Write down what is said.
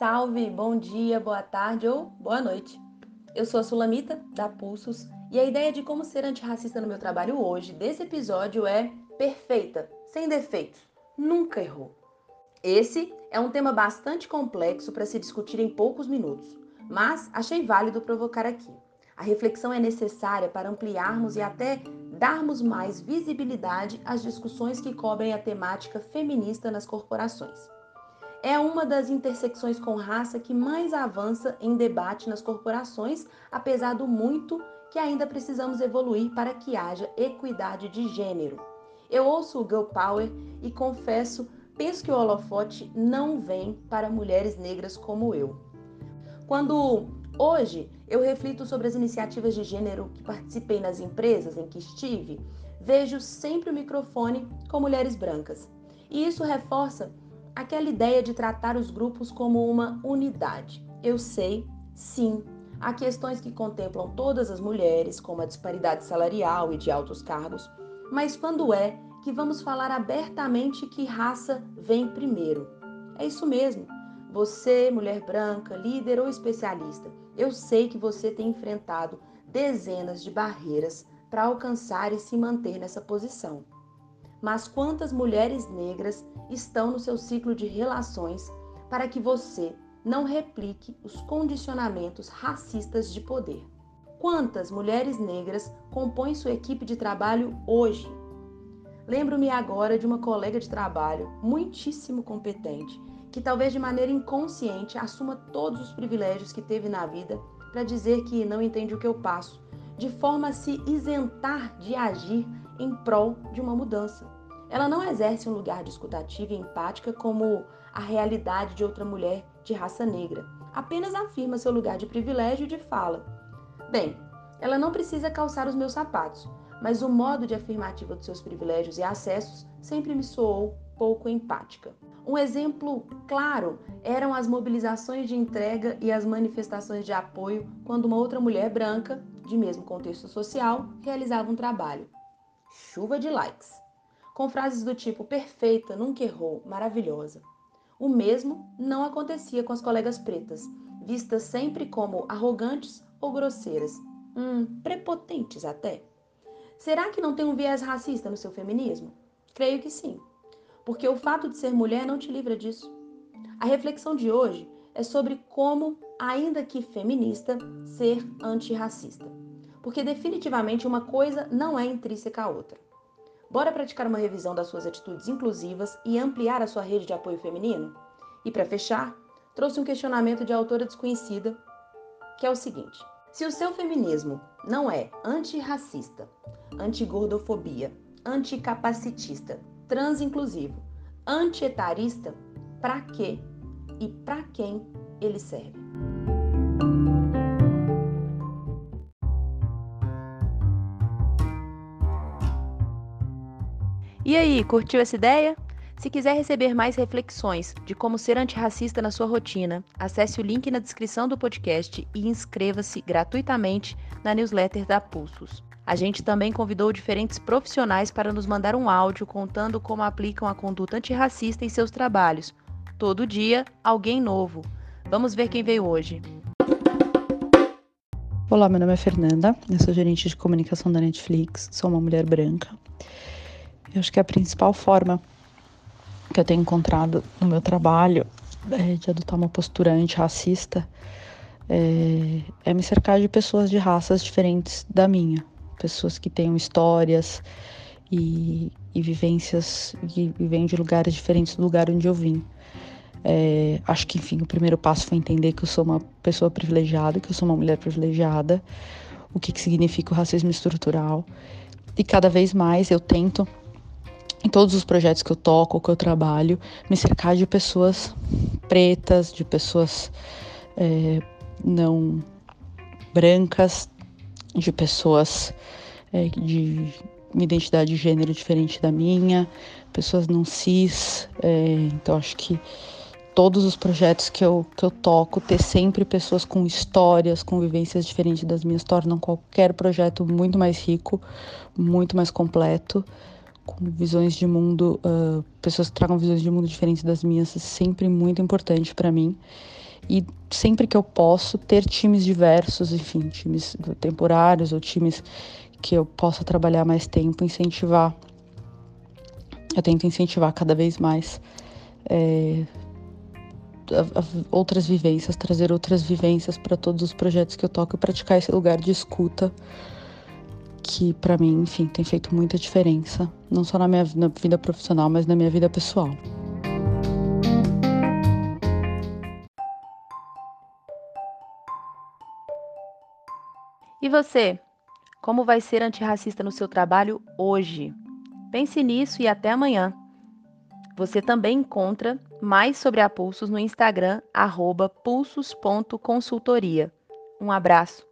Salve, bom dia, boa tarde ou boa noite. Eu sou a Sulamita, da Pulsos, e a ideia de como ser antirracista no meu trabalho hoje, desse episódio, é perfeita, sem defeitos, nunca errou. Esse é um tema bastante complexo para se discutir em poucos minutos, mas achei válido provocar aqui. A reflexão é necessária para ampliarmos e até darmos mais visibilidade às discussões que cobrem a temática feminista nas corporações é uma das intersecções com raça que mais avança em debate nas corporações, apesar do muito que ainda precisamos evoluir para que haja equidade de gênero. Eu ouço o Girl Power e confesso, penso que o holofote não vem para mulheres negras como eu. Quando hoje eu reflito sobre as iniciativas de gênero que participei nas empresas em que estive, vejo sempre o microfone com mulheres brancas. E isso reforça aquela ideia de tratar os grupos como uma unidade. Eu sei, sim, há questões que contemplam todas as mulheres, como a disparidade salarial e de altos cargos, mas quando é que vamos falar abertamente que raça vem primeiro? É isso mesmo. Você, mulher branca, líder ou especialista, eu sei que você tem enfrentado dezenas de barreiras para alcançar e se manter nessa posição. Mas quantas mulheres negras estão no seu ciclo de relações para que você não replique os condicionamentos racistas de poder? Quantas mulheres negras compõem sua equipe de trabalho hoje? Lembro-me agora de uma colega de trabalho muitíssimo competente, que talvez de maneira inconsciente assuma todos os privilégios que teve na vida para dizer que não entende o que eu passo, de forma a se isentar de agir em prol de uma mudança. Ela não exerce um lugar de escutativa e empática como a realidade de outra mulher de raça negra. Apenas afirma seu lugar de privilégio e de fala. Bem, ela não precisa calçar os meus sapatos, mas o modo de afirmativa dos seus privilégios e acessos sempre me soou pouco empática. Um exemplo claro eram as mobilizações de entrega e as manifestações de apoio quando uma outra mulher branca, de mesmo contexto social, realizava um trabalho chuva de likes, com frases do tipo perfeita, nunca errou, maravilhosa. O mesmo não acontecia com as colegas pretas, vistas sempre como arrogantes ou grosseiras, hum, prepotentes até. Será que não tem um viés racista no seu feminismo? Creio que sim, porque o fato de ser mulher não te livra disso. A reflexão de hoje é sobre como, ainda que feminista, ser antirracista porque definitivamente uma coisa não é intrínseca à outra. Bora praticar uma revisão das suas atitudes inclusivas e ampliar a sua rede de apoio feminino? E para fechar, trouxe um questionamento de autora desconhecida, que é o seguinte: se o seu feminismo não é antirracista, antigordofobia, anticapacitista, transinclusivo, antietarista, para que e para quem ele serve? E aí, curtiu essa ideia? Se quiser receber mais reflexões de como ser antirracista na sua rotina, acesse o link na descrição do podcast e inscreva-se gratuitamente na newsletter da Pulsos. A gente também convidou diferentes profissionais para nos mandar um áudio contando como aplicam a conduta antirracista em seus trabalhos. Todo dia, alguém novo. Vamos ver quem veio hoje. Olá, meu nome é Fernanda, eu sou gerente de comunicação da Netflix, sou uma mulher branca. Eu acho que a principal forma que eu tenho encontrado no meu trabalho é de adotar uma postura antirracista é, é me cercar de pessoas de raças diferentes da minha, pessoas que tenham histórias e, e vivências que vêm de lugares diferentes do lugar onde eu vim. É, acho que, enfim, o primeiro passo foi entender que eu sou uma pessoa privilegiada, que eu sou uma mulher privilegiada, o que, que significa o racismo estrutural. E cada vez mais eu tento em todos os projetos que eu toco, que eu trabalho, me cercar de pessoas pretas, de pessoas é, não brancas, de pessoas é, de identidade de gênero diferente da minha, pessoas não cis. É, então acho que todos os projetos que eu, que eu toco, ter sempre pessoas com histórias, com vivências diferentes das minhas, tornam qualquer projeto muito mais rico, muito mais completo com visões de mundo, uh, pessoas que tragam visões de mundo diferentes das minhas, é sempre muito importante para mim. e sempre que eu posso ter times diversos, enfim, times temporários ou times que eu possa trabalhar mais tempo, incentivar. Eu tento incentivar cada vez mais é, a, a, outras vivências, trazer outras vivências para todos os projetos que eu toco e praticar esse lugar de escuta que para mim, enfim, tem feito muita diferença, não só na minha na vida profissional, mas na minha vida pessoal. E você? Como vai ser antirracista no seu trabalho hoje? Pense nisso e até amanhã. Você também encontra mais sobre a Pulsos no Instagram, pulsos.consultoria. Um abraço.